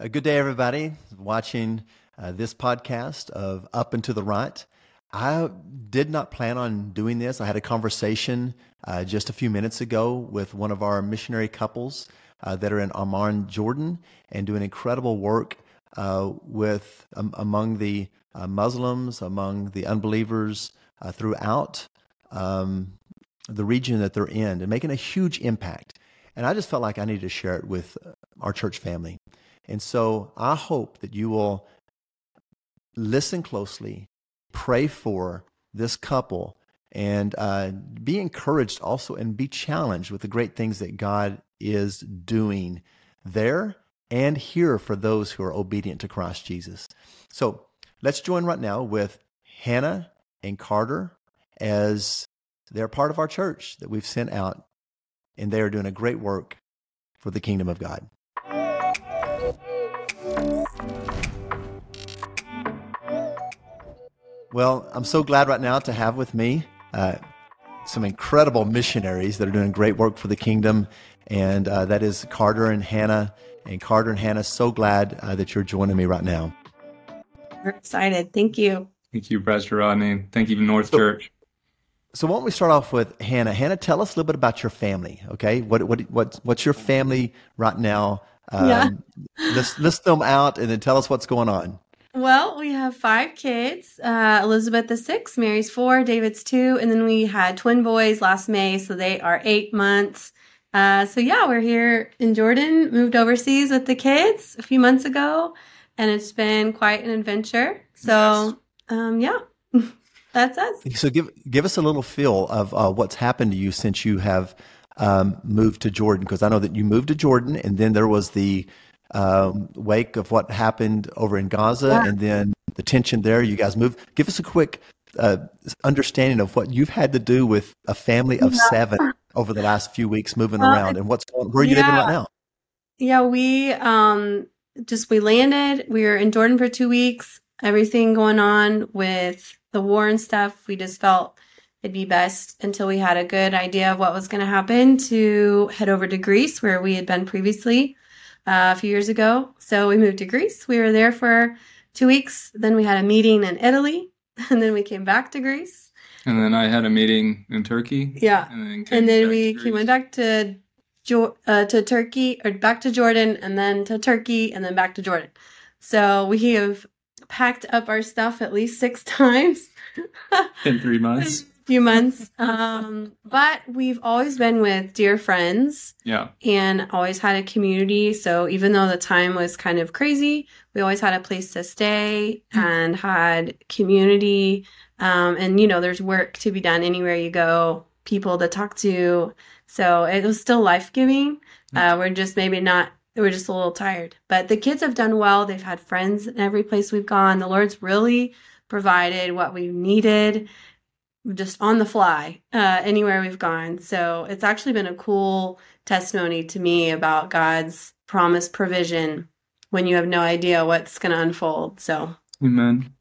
Uh, good day, everybody, watching uh, this podcast of Up and to the Right. I did not plan on doing this. I had a conversation uh, just a few minutes ago with one of our missionary couples uh, that are in Amman, Jordan, and doing incredible work uh, with um, among the Muslims, among the unbelievers throughout um, the region that they're in, and making a huge impact. And I just felt like I needed to share it with our church family. And so I hope that you will listen closely, pray for this couple, and uh, be encouraged also and be challenged with the great things that God is doing there and here for those who are obedient to Christ Jesus. So let's join right now with Hannah and Carter as they're part of our church that we've sent out, and they are doing a great work for the kingdom of God. Well, I'm so glad right now to have with me uh, some incredible missionaries that are doing great work for the kingdom, and uh, that is Carter and Hannah. And Carter and Hannah, so glad uh, that you're joining me right now. We're excited. Thank you. Thank you, Pastor Rodney. Thank you, North so, Church. So, why don't we start off with Hannah? Hannah, tell us a little bit about your family. Okay, what what what what's your family right now? Um, yeah. list list them out, and then tell us what's going on. Well, we have five kids. Uh, Elizabeth is six, Mary's four, David's two, and then we had twin boys last May, so they are eight months. Uh, so yeah, we're here in Jordan. Moved overseas with the kids a few months ago, and it's been quite an adventure. So yes. um, yeah, that's us. So give give us a little feel of uh, what's happened to you since you have um, moved to Jordan, because I know that you moved to Jordan, and then there was the um, wake of what happened over in Gaza yeah. and then the tension there. You guys move. Give us a quick uh, understanding of what you've had to do with a family of yeah. seven over the last few weeks moving well, around and what's going, where are you yeah. living right now? Yeah, we um, just we landed. We were in Jordan for two weeks. Everything going on with the war and stuff. We just felt it'd be best until we had a good idea of what was going to happen to head over to Greece, where we had been previously uh, a few years ago. So we moved to Greece. We were there for two weeks. Then we had a meeting in Italy, and then we came back to Greece. And then I had a meeting in Turkey. Yeah, and then, and then we came, went back to uh, to Turkey or back to Jordan, and then to Turkey, and then back to Jordan. So we have packed up our stuff at least six times in three months few months. Um, but we've always been with dear friends. Yeah. And always had a community. So even though the time was kind of crazy, we always had a place to stay and had community. Um, and, you know, there's work to be done anywhere you go, people to talk to. So it was still life giving. Uh, we're just maybe not we're just a little tired. But the kids have done well. They've had friends in every place we've gone. The Lord's really provided what we needed just on the fly uh, anywhere we've gone. So it's actually been a cool testimony to me about God's promised provision when you have no idea what's going to unfold. So, amen.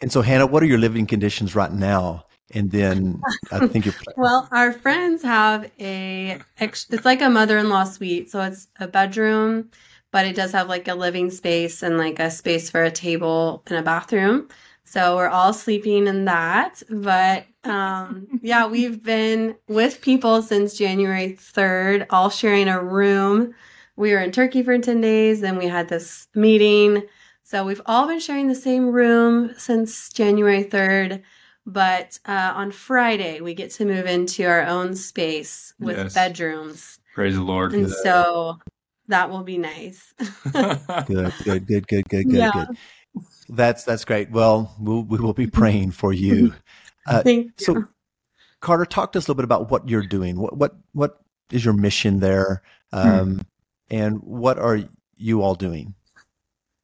And so, Hannah, what are your living conditions right now? And then I think you're. well, our friends have a, it's like a mother in law suite. So it's a bedroom, but it does have like a living space and like a space for a table and a bathroom. So we're all sleeping in that. But um, yeah, we've been with people since January 3rd, all sharing a room. We were in Turkey for 10 days, then we had this meeting. So we've all been sharing the same room since January 3rd. But uh, on Friday, we get to move into our own space with yes. bedrooms. Praise the Lord. And so that will be nice. good, good, good, good, good, yeah. good. That's that's great. Well, we'll we will be praying for you. Uh, Thank you. So, Carter, talk to us a little bit about what you're doing. What what what is your mission there, um, hmm. and what are you all doing?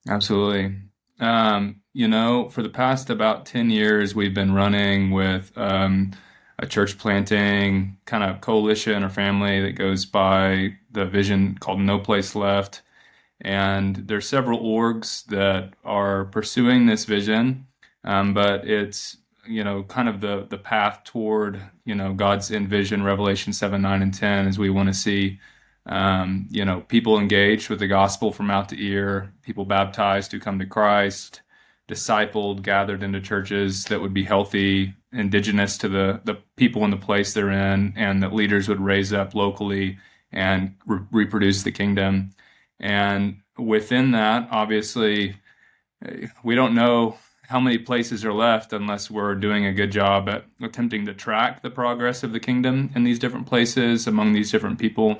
Absolutely. Um, you know, for the past about ten years, we've been running with um, a church planting kind of coalition or family that goes by the vision called No Place Left. And there's several orgs that are pursuing this vision, um, but it's you know kind of the the path toward you know God's envision Revelation seven nine and ten as we want to see um, you know, people engaged with the gospel from out to ear, people baptized who come to Christ, discipled, gathered into churches that would be healthy, indigenous to the, the people in the place they're in, and that leaders would raise up locally and re- reproduce the kingdom. And within that, obviously, we don't know how many places are left unless we're doing a good job at attempting to track the progress of the kingdom in these different places among these different people.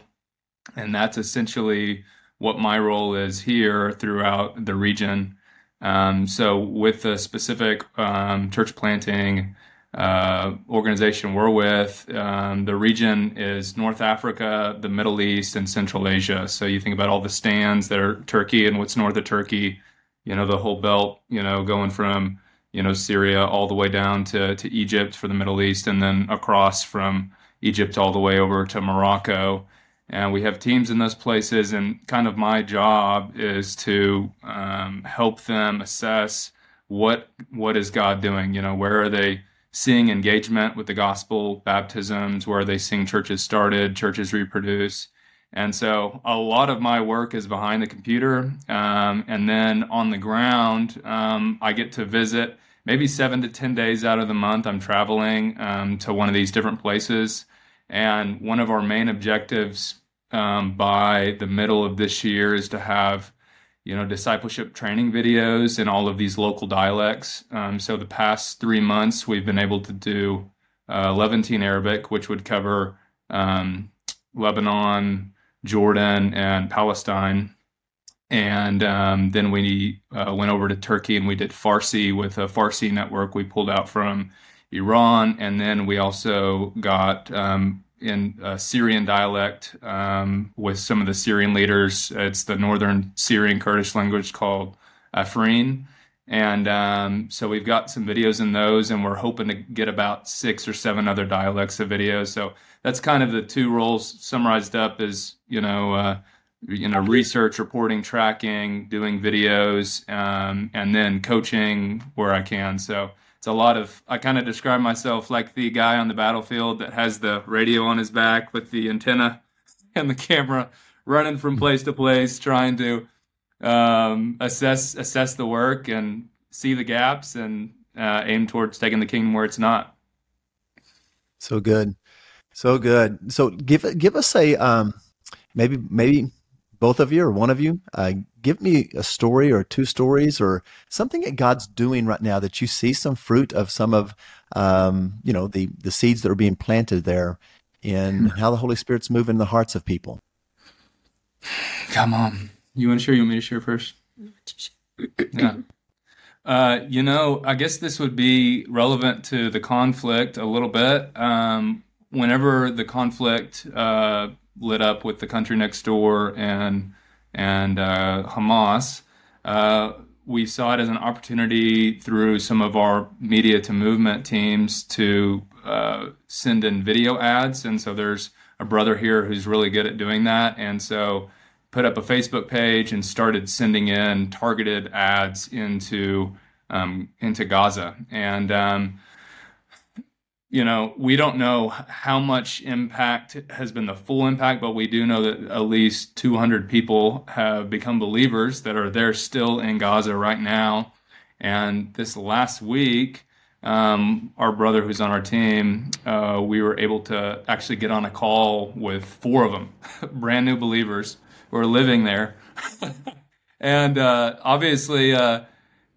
And that's essentially what my role is here throughout the region. Um, so, with the specific um, church planting uh, organization we're with, um, the region is North Africa, the Middle East, and Central Asia. So, you think about all the stans that are Turkey and what's north of Turkey, you know, the whole belt, you know, going from, you know, Syria all the way down to, to Egypt for the Middle East, and then across from Egypt all the way over to Morocco and we have teams in those places and kind of my job is to um, help them assess what what is god doing you know where are they seeing engagement with the gospel baptisms where they seeing churches started churches reproduce. And so a lot of my work is behind the computer um, and then on the ground um, i get to visit maybe seven to ten days out of the month i'm traveling um, to one of these different places. And one of our main objectives um, by the middle of this year is to have, you know, discipleship training videos in all of these local dialects. Um, so the past three months, we've been able to do uh, Levantine Arabic, which would cover um, Lebanon, Jordan, and Palestine. And um, then we uh, went over to Turkey and we did Farsi with a Farsi network we pulled out from Iran. And then we also got um, in uh, Syrian dialect um, with some of the Syrian leaders. It's the northern Syrian Kurdish language called Afrin. And um, so we've got some videos in those, and we're hoping to get about six or seven other dialects of videos. So that's kind of the two roles summarized up as you know, uh, you know, research, reporting, tracking, doing videos, um, and then coaching where I can. So it's a lot of i kind of describe myself like the guy on the battlefield that has the radio on his back with the antenna and the camera running from place to place trying to um, assess assess the work and see the gaps and uh, aim towards taking the kingdom where it's not. So good. So good. So give give us a um, maybe maybe both of you or one of you, uh, give me a story or two stories or something that God's doing right now that you see some fruit of some of, um, you know, the, the seeds that are being planted there in how the Holy Spirit's moving in the hearts of people. Come on. You want to share? You want me to share first? yeah. Uh, you know, I guess this would be relevant to the conflict a little bit. Um, whenever the conflict uh, lit up with the country next door and and uh, Hamas. Uh, we saw it as an opportunity through some of our media to movement teams to uh, send in video ads, and so there's a brother here who's really good at doing that, and so put up a Facebook page and started sending in targeted ads into um, into Gaza, and um, you know, we don't know how much impact has been the full impact, but we do know that at least 200 people have become believers that are there still in Gaza right now. And this last week, um, our brother who's on our team, uh, we were able to actually get on a call with four of them, brand new believers who are living there. and uh, obviously, uh,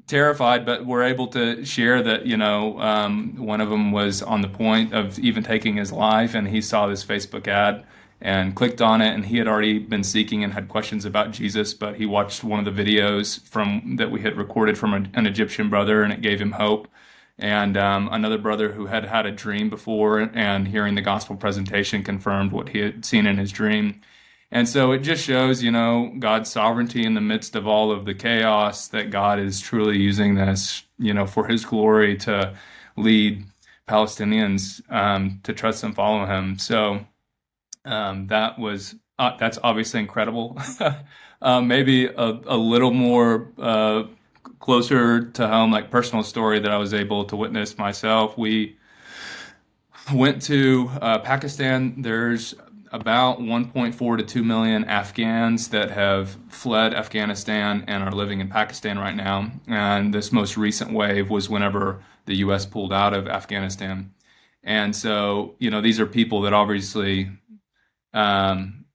terrified, but we're able to share that, you know, um, one of them was on the point of even taking his life, and he saw this Facebook ad and clicked on it, and he had already been seeking and had questions about Jesus, but he watched one of the videos from that we had recorded from a, an Egyptian brother, and it gave him hope. And um, another brother who had had a dream before, and hearing the gospel presentation confirmed what he had seen in his dream and so it just shows, you know, God's sovereignty in the midst of all of the chaos that God is truly using this, you know, for his glory to lead Palestinians um, to trust and follow him. So um, that was, uh, that's obviously incredible. uh, maybe a, a, little more uh, closer to home, like personal story that I was able to witness myself. We went to uh, Pakistan. There's about 1.4 to 2 million Afghans that have fled Afghanistan and are living in Pakistan right now. And this most recent wave was whenever the U.S. pulled out of Afghanistan. And so, you know, these are people that obviously, um,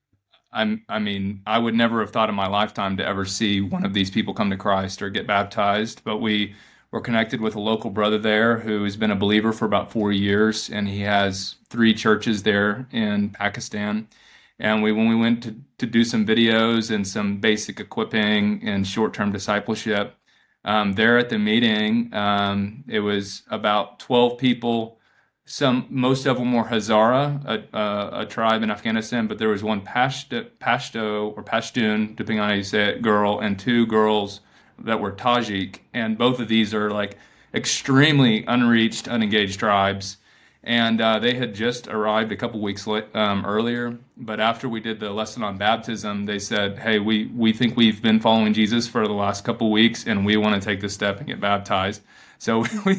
I'm, I mean, I would never have thought in my lifetime to ever see one of these people come to Christ or get baptized. But we were connected with a local brother there who has been a believer for about four years, and he has three churches there in Pakistan. And we, when we went to, to do some videos and some basic equipping and short term discipleship, um, there at the meeting, um, it was about 12 people some most of them were Hazara, a, a, a, tribe in Afghanistan, but there was one Pashto, Pashto or Pashtun, depending on how you say it, girl, and two girls that were Tajik, and both of these are like extremely unreached, unengaged tribes. And uh, they had just arrived a couple weeks um, earlier. But after we did the lesson on baptism, they said, "Hey, we we think we've been following Jesus for the last couple weeks, and we want to take this step and get baptized." So we,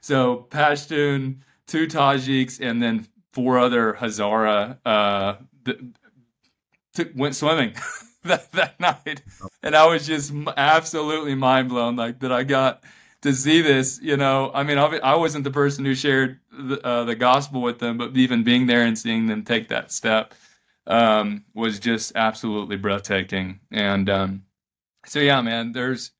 so Pashtun two Tajiks, and then four other Hazara uh, t- went swimming that, that night. And I was just absolutely mind blown, like that I got to see this. You know, I mean, I wasn't the person who shared the, uh, the gospel with them, but even being there and seeing them take that step um, was just absolutely breathtaking. And um, so, yeah, man, there's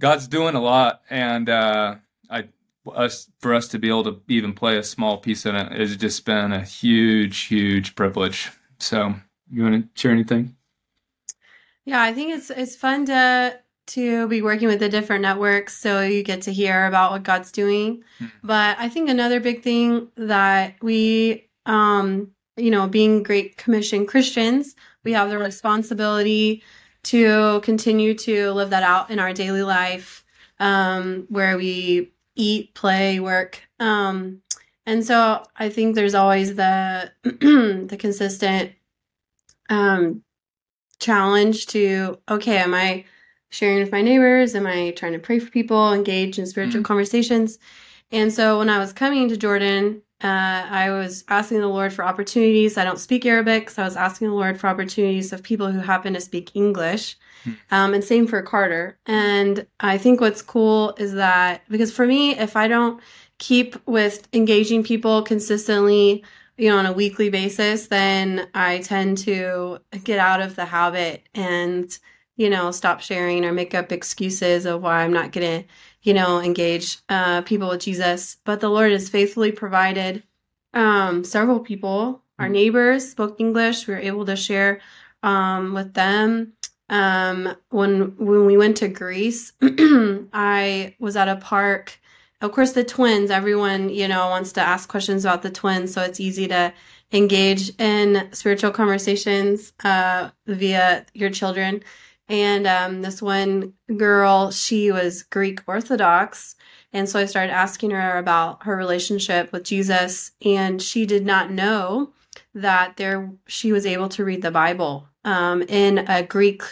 God's doing a lot, and uh, I us for us to be able to even play a small piece in it has just been a huge, huge privilege. So, you want to share anything? Yeah, I think it's it's fun to to be working with the different networks so you get to hear about what God's doing. Mm-hmm. But I think another big thing that we um you know, being great commission Christians, we have the responsibility to continue to live that out in our daily life um where we eat, play, work. Um, and so I think there's always the the consistent um, challenge to okay, am I sharing with my neighbors? Am I trying to pray for people, engage in spiritual mm-hmm. conversations? And so when I was coming to Jordan, uh, I was asking the Lord for opportunities. I don't speak Arabic, so I was asking the Lord for opportunities of people who happen to speak English. Um, and same for Carter. And I think what's cool is that because for me, if I don't keep with engaging people consistently, you know, on a weekly basis, then I tend to get out of the habit and, you know, stop sharing or make up excuses of why I'm not going to, you know, engage uh, people with Jesus. But the Lord has faithfully provided um, several people. Our mm. neighbors spoke English. We were able to share um, with them um, when when we went to Greece, I was at a park. Of course, the twins. Everyone you know wants to ask questions about the twins, so it's easy to engage in spiritual conversations uh, via your children. And um, this one girl, she was Greek Orthodox. And so I started asking her about her relationship with Jesus, and she did not know that there she was able to read the Bible um, in a Greek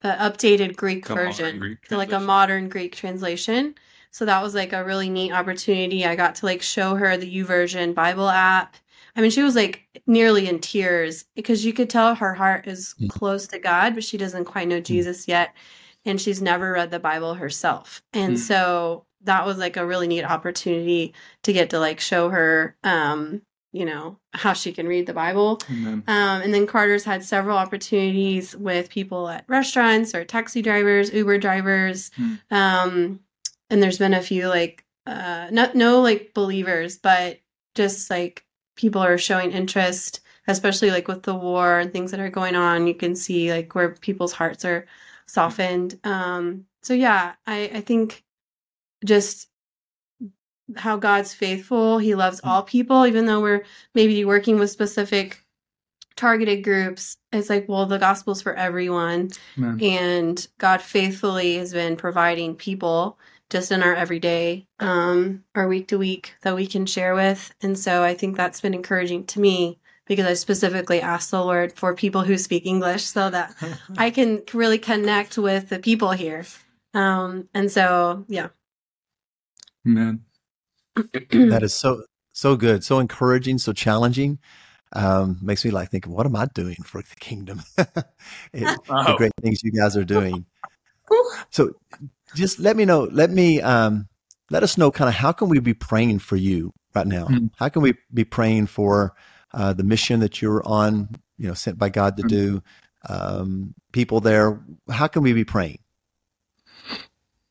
the updated Greek version, Greek like a modern Greek translation. So that was like a really neat opportunity. I got to like show her the YouVersion Bible app. I mean, she was like nearly in tears because you could tell her heart is mm. close to God, but she doesn't quite know mm. Jesus yet. And she's never read the Bible herself. And mm. so that was like a really neat opportunity to get to like show her um you know how she can read the bible um, and then carter's had several opportunities with people at restaurants or taxi drivers uber drivers mm. um, and there's been a few like uh not no like believers but just like people are showing interest especially like with the war and things that are going on you can see like where people's hearts are softened um so yeah i i think just how God's faithful. He loves mm. all people, even though we're maybe working with specific targeted groups. It's like, well, the gospel's for everyone. Amen. And God faithfully has been providing people just in our everyday, um, our week to week that we can share with. And so I think that's been encouraging to me because I specifically asked the Lord for people who speak English so that I can really connect with the people here. Um, and so, yeah. Amen that is so so good, so encouraging, so challenging. um, makes me like think, what am I doing for the kingdom? it, oh. The great things you guys are doing. so, just let me know. Let me um, let us know kind of how can we be praying for you right now? Mm-hmm. How can we be praying for uh, the mission that you're on? You know, sent by God to mm-hmm. do. Um, people there. How can we be praying?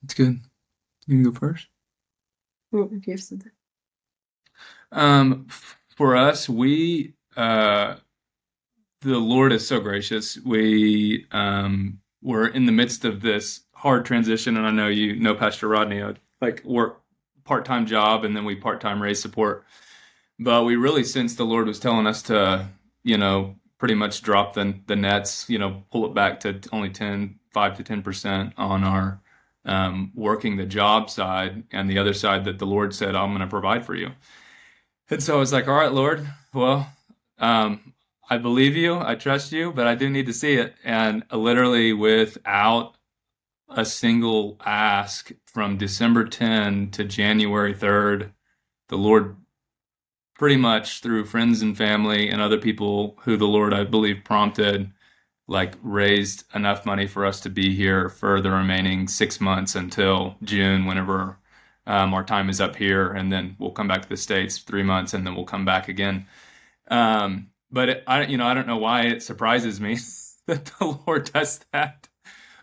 It's good. You can go first. Um, for us, we uh, the Lord is so gracious. We um, we're in the midst of this hard transition, and I know you know Pastor Rodney. I, like work part time job, and then we part time raise support. But we really since the Lord was telling us to, you know, pretty much drop the the nets, you know, pull it back to only 10, 5 to ten percent on our um, working the job side, and the other side that the Lord said, "I'm going to provide for you." And so I was like, "All right, Lord, well, um, I believe you, I trust you, but I do need to see it." And literally, without a single ask from December 10 to January 3rd, the Lord pretty much through friends and family and other people who the Lord, I believe, prompted like raised enough money for us to be here for the remaining six months until June, whenever um, our time is up here, and then we'll come back to the states three months, and then we'll come back again. Um, but it, I, you know, I don't know why it surprises me that the Lord does that.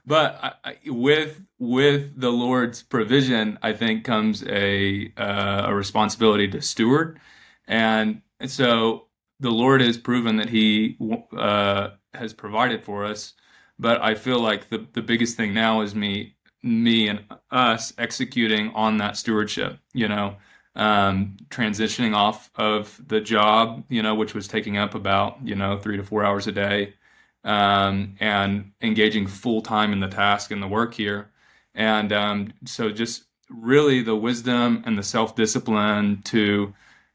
But I, with with the Lord's provision, I think comes a uh, a responsibility to steward, and so the Lord has proven that He uh, has provided for us. But I feel like the the biggest thing now is me me and us executing on that stewardship. You know, um, transitioning off of the job, you know, which was taking up about you know three to four hours a day, um, and engaging full time in the task and the work here. And um, so, just really the wisdom and the self discipline to,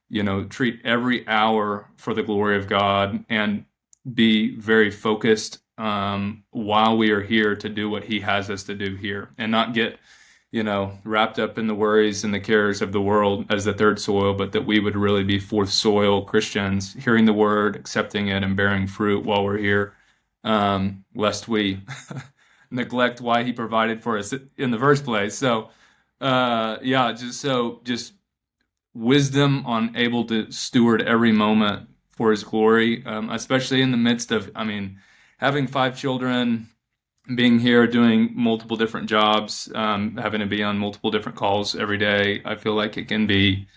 you know, treat every hour for the glory of God and be very focused um, while we are here to do what He has us to do here, and not get, you know, wrapped up in the worries and the cares of the world as the third soil, but that we would really be fourth soil Christians, hearing the word, accepting it, and bearing fruit while we're here, um, lest we neglect why He provided for us in the first place. So, uh, yeah, just so just wisdom on able to steward every moment for His glory, um, especially in the midst of, I mean, having five children, being here, doing multiple different jobs, um, having to be on multiple different calls every day. I feel like it can be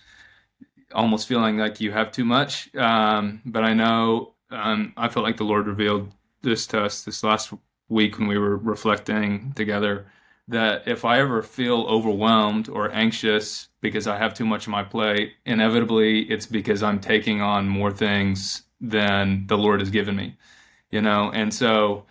almost feeling like you have too much. Um, but I know um, I felt like the Lord revealed this to us this last week when we were reflecting together that if I ever feel overwhelmed or anxious because I have too much on my plate, inevitably it's because I'm taking on more things than the Lord has given me, you know? And so,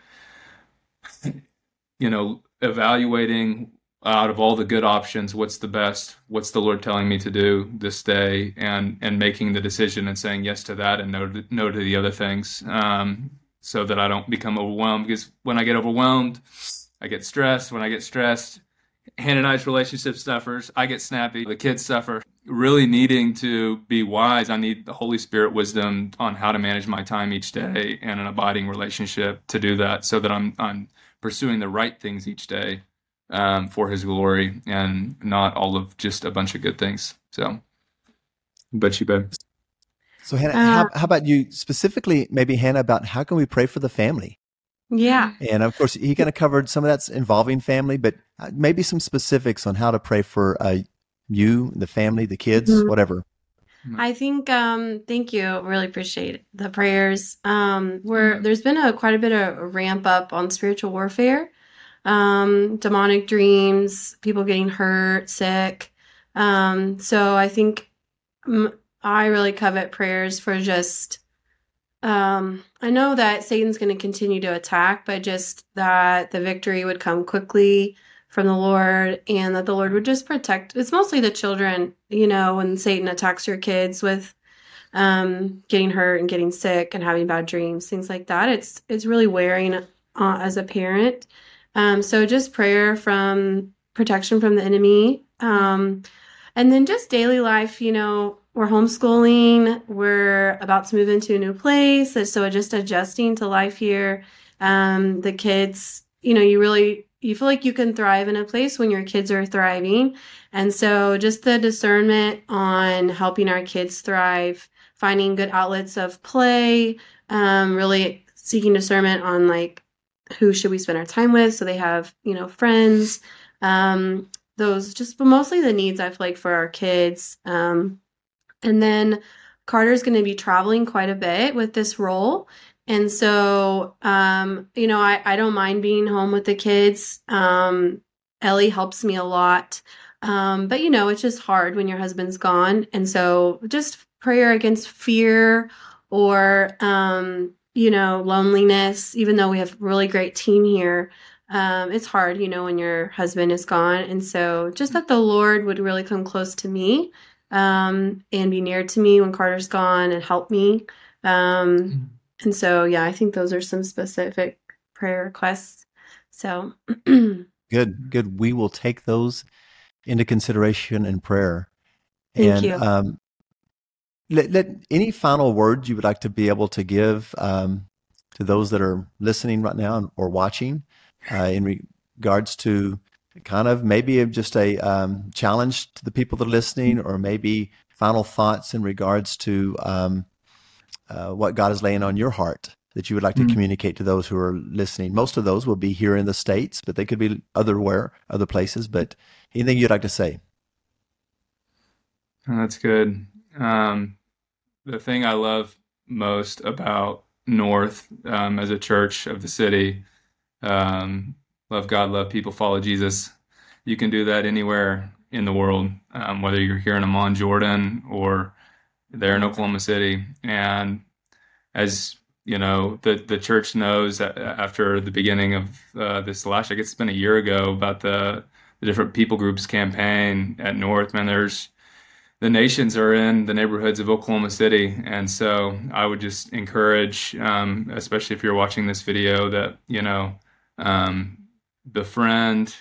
you know, evaluating out of all the good options, what's the best? What's the Lord telling me to do this day? And, and making the decision and saying yes to that and no to, no to the other things. Um, so that I don't become overwhelmed because when I get overwhelmed, I get stressed. When I get stressed, Hannah and I's relationship suffers. I get snappy. The kids suffer. Really needing to be wise, I need the Holy Spirit wisdom on how to manage my time each day and an abiding relationship to do that, so that I'm I'm pursuing the right things each day um, for His glory and not all of just a bunch of good things. So, bet you, babe. So, Hannah, uh, how, how about you specifically, maybe Hannah, about how can we pray for the family? Yeah. And of course, he kind of covered some of that's involving family, but uh, maybe some specifics on how to pray for uh, you, the family, the kids, mm-hmm. whatever. I think um thank you. Really appreciate the prayers. Um where mm-hmm. there's been a quite a bit of ramp up on spiritual warfare. Um demonic dreams, people getting hurt, sick. Um so I think I really covet prayers for just um, I know that Satan's going to continue to attack, but just that the victory would come quickly from the Lord and that the Lord would just protect. It's mostly the children, you know, when Satan attacks your kids with um, getting hurt and getting sick and having bad dreams, things like that. It's it's really wearing uh, as a parent. Um, so just prayer from protection from the enemy, um, and then just daily life. You know, we're homeschooling. We're about to move into a new place, so just adjusting to life here. Um, the kids, you know, you really you feel like you can thrive in a place when your kids are thriving, and so just the discernment on helping our kids thrive, finding good outlets of play, um, really seeking discernment on like who should we spend our time with, so they have you know friends. Um, those just but mostly the needs I feel like for our kids. Um, and then Carter's going to be traveling quite a bit with this role. And so, um, you know, I, I don't mind being home with the kids. Um, Ellie helps me a lot. Um, but, you know, it's just hard when your husband's gone. And so, just prayer against fear or, um, you know, loneliness, even though we have a really great team here. Um, it's hard, you know, when your husband is gone. And so, just that the Lord would really come close to me um, and be near to me when Carter's gone and help me. Um, mm-hmm. and so, yeah, I think those are some specific prayer requests. So good, good. We will take those into consideration in prayer. Thank and, you. Um, let, let, any final words you would like to be able to give um, to those that are listening right now or watching uh, in regards to kind of maybe just a um, challenge to the people that are listening, or maybe final thoughts in regards to um, uh, what God is laying on your heart that you would like to mm-hmm. communicate to those who are listening. Most of those will be here in the states, but they could be otherwhere, other places. But anything you'd like to say? Oh, that's good. Um, the thing I love most about North um, as a church of the city um, love God, love people, follow Jesus. You can do that anywhere in the world, um, whether you're here in Amman, Jordan, or there in Oklahoma City. And as you know, the the church knows that after the beginning of uh, this last, I guess it's been a year ago, about the the different people groups campaign at North. Man, there's the nations are in the neighborhoods of Oklahoma City, and so I would just encourage, um, especially if you're watching this video, that you know um, befriend,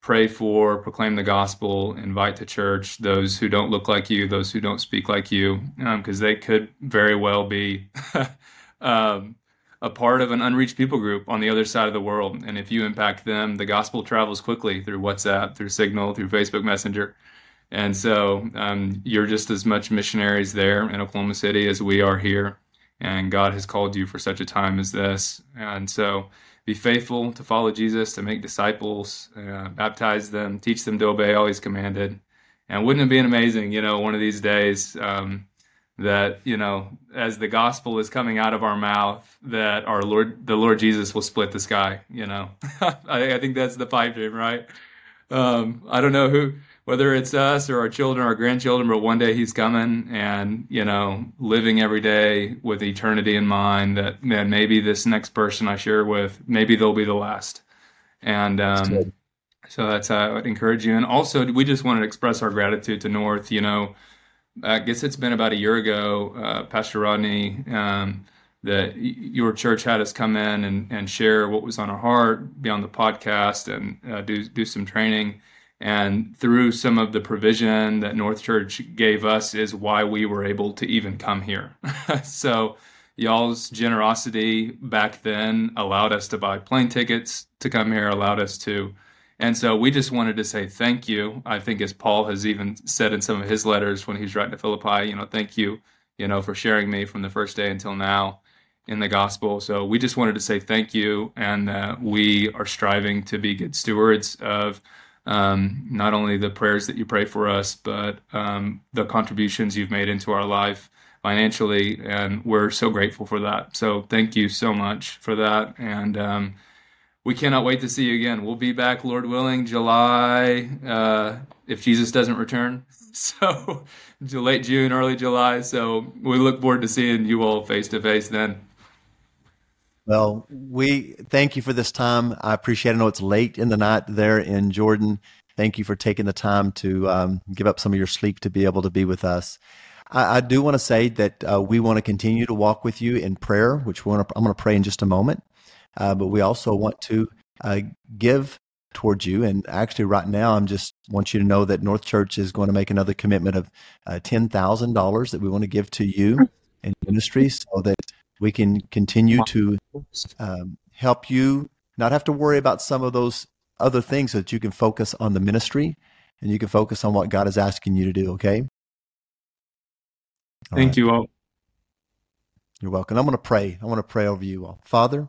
pray for, proclaim the gospel, invite to church those who don't look like you, those who don't speak like you, because um, they could very well be um, a part of an unreached people group on the other side of the world. And if you impact them, the gospel travels quickly through WhatsApp, through Signal, through Facebook Messenger. And so um, you're just as much missionaries there in Oklahoma City as we are here. And God has called you for such a time as this. And so be faithful to follow Jesus, to make disciples, uh, baptize them, teach them to obey all He's commanded. And wouldn't it be amazing, you know, one of these days um, that you know, as the gospel is coming out of our mouth, that our Lord, the Lord Jesus, will split the sky. You know, I, I, think that's the pipe dream, right? Um, I don't know who whether it's us or our children, or our grandchildren, but one day he's coming and, you know, living every day with eternity in mind that, man, maybe this next person I share with, maybe they'll be the last. And, um, so that's how I would encourage you. And also, we just wanted to express our gratitude to North. You know, I guess it's been about a year ago, uh, Pastor Rodney, um, that your church had us come in and, and share what was on our heart, be on the podcast, and uh, do do some training and through some of the provision that North Church gave us is why we were able to even come here. so y'all's generosity back then allowed us to buy plane tickets to come here, allowed us to. And so we just wanted to say thank you. I think as Paul has even said in some of his letters when he's writing to Philippi, you know, thank you, you know, for sharing me from the first day until now in the gospel. So we just wanted to say thank you and uh, we are striving to be good stewards of um, not only the prayers that you pray for us, but um, the contributions you've made into our life financially. And we're so grateful for that. So thank you so much for that. And um, we cannot wait to see you again. We'll be back, Lord willing, July, uh, if Jesus doesn't return. So late June, early July. So we look forward to seeing you all face to face then. Well, we thank you for this time. I appreciate it. I know it's late in the night there in Jordan. Thank you for taking the time to um, give up some of your sleep to be able to be with us. I, I do want to say that uh, we want to continue to walk with you in prayer, which we want to, I'm going to pray in just a moment. Uh, but we also want to uh, give towards you. And actually, right now, I'm just want you to know that North Church is going to make another commitment of uh, ten thousand dollars that we want to give to you in ministry, so that we can continue to um, help you not have to worry about some of those other things, so that you can focus on the ministry and you can focus on what God is asking you to do. Okay. All Thank right. you all. You're welcome. I'm going to pray. I want to pray over you all. Father,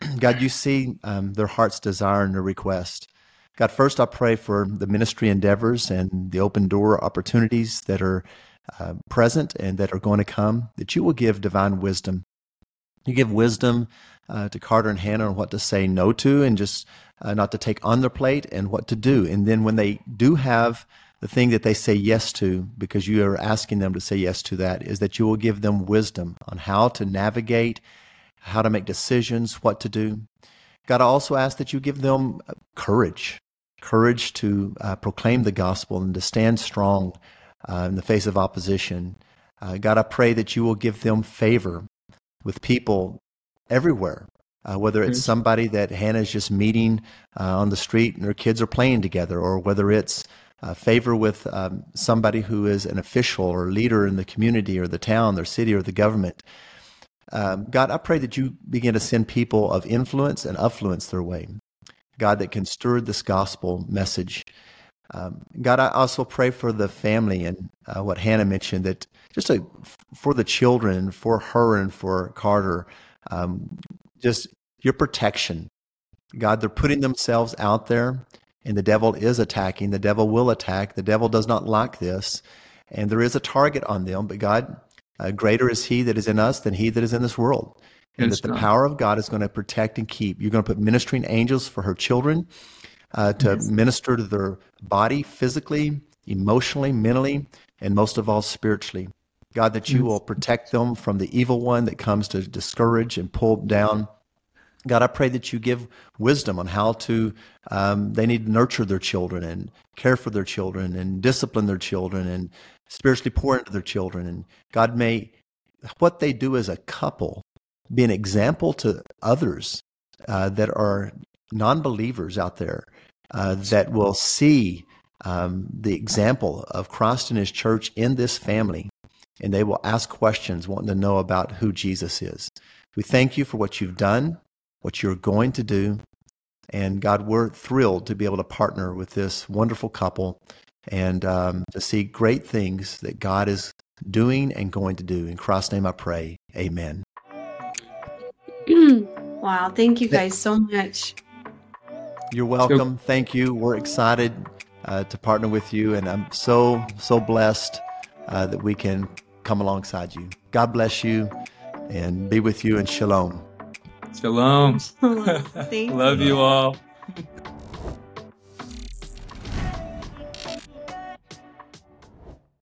God, you see um, their heart's desire and their request. God, first I pray for the ministry endeavors and the open door opportunities that are uh, present and that are going to come, that you will give divine wisdom. You give wisdom uh, to Carter and Hannah on what to say no to and just uh, not to take on their plate and what to do. And then when they do have the thing that they say yes to, because you are asking them to say yes to that, is that you will give them wisdom on how to navigate, how to make decisions, what to do. God, I also ask that you give them uh, courage, courage to uh, proclaim the gospel and to stand strong uh, in the face of opposition. Uh, God, I pray that you will give them favor with people everywhere, uh, whether it's somebody that Hannah's just meeting uh, on the street and her kids are playing together, or whether it's uh, favor with um, somebody who is an official or leader in the community or the town, their city, or the government. Um, God, I pray that you begin to send people of influence and affluence their way. God, that can stir this gospel message. Um, God, I also pray for the family and uh, what Hannah mentioned that just a, for the children, for her and for Carter, um, just your protection. God, they're putting themselves out there and the devil is attacking. The devil will attack. The devil does not like this. And there is a target on them, but God, uh, greater is he that is in us than he that is in this world. And that the power of God is going to protect and keep. You're going to put ministering angels for her children uh, to yes. minister to their body physically, emotionally, mentally, and most of all, spiritually. God, that you yes. will protect them from the evil one that comes to discourage and pull down God, I pray that you give wisdom on how to, um, they need to nurture their children and care for their children and discipline their children and spiritually pour into their children. And God, may what they do as a couple be an example to others uh, that are non believers out there uh, that will see um, the example of Christ and his church in this family. And they will ask questions, wanting to know about who Jesus is. We thank you for what you've done what you're going to do. And God, we're thrilled to be able to partner with this wonderful couple and um, to see great things that God is doing and going to do. In Christ's name I pray. Amen. wow. Thank you guys so much. You're welcome. Thank you. We're excited uh, to partner with you. And I'm so, so blessed uh, that we can come alongside you. God bless you and be with you and shalom. Shalom. Love you all.